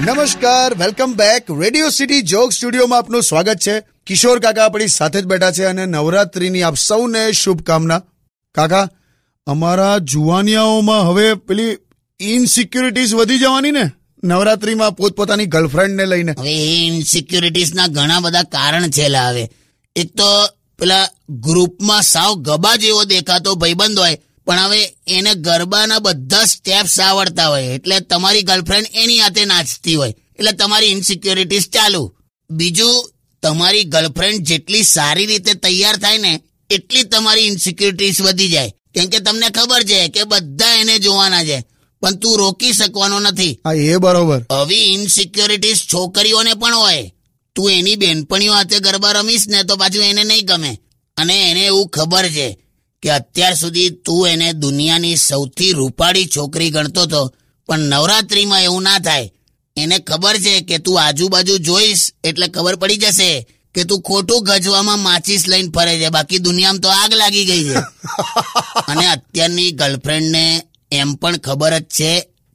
નમસ્કાર welcome back radio city જોગ સ્ટુડિયોમાં આપનું સ્વાગત છે. કિશોર કાકા આપણી સાથે જ બેઠા છે અને નવરાત્રીની આપ સૌને શુભકામના. કાકા, અમારા જુવાનિયાઓમાં હવે પેલી ઇનસિક્યુરિટીઝ વધી જવાની ને? નવરાત્રીમાં પોતપોતાની ગર્લફ્રેન્ડને લઈને. હવે ઇનસિક્યુરિટીઝના ઘણા બધા કારણ છે હવે એક તો પેલા ગ્રુપમાં સાવ ગબા જેવો દેખાતો ભાઈબંધ હોય પણ હવે એને ગરબાના બધા સ્ટેપ્સ આવડતા હોય. એટલે તમારી ગર્લફ્રેન્ડ એની હાથે નાચતી હોય. એટલે તમારી ઇનસિક્યુરિટીઝ ચાલુ. બીજું તમારી ગર્લફ્રેન્ડ જેટલી સારી રીતે તૈયાર થાય ને એટલી તમારી ઇન્સિક્યોરિટીઝ વધી જાય. કેમ કે તમને ખબર છે કે બધા એને જોવાના છે. પણ તું રોકી શકવાનો નથી. હા એ બરોબર. આવી ઇનસિક્યોરિટીઝ છોકરીઓને પણ હોય. તું એની બેનપણીઓ હાથે ગરબા રમીશ ને તો પાછું એને નહીં ગમે. અને એને એવું ખબર છે કે અત્યાર સુધી તું એને દુનિયાની સૌથી રૂપાળી છોકરી ગણતો હતો, પણ નવરાત્રીમાં એવું ના થાય. એને ખબર છે કે તું આજુબાજુ જોઈશ, એટલે ખબર પડી જશે કે તું ખોટું ગજવામાં માચીસ લઈને ફરે છે. બાકી દુનિયામાં તો આગ લાગી ગઈ છે. અને અત્યારની ગર્લફ્રેન્ડને એમ પણ ખબર જ છે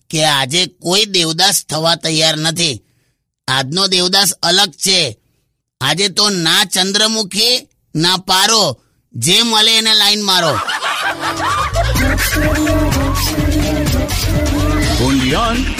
કે આજે કોઈ દેવદાસ થવા તૈયાર નથી. આજનો દેવદાસ અલગ છે. આજે તો ના ચંદ્રમુખી, ના પારો જે મળે એને લાઈન મારો Radio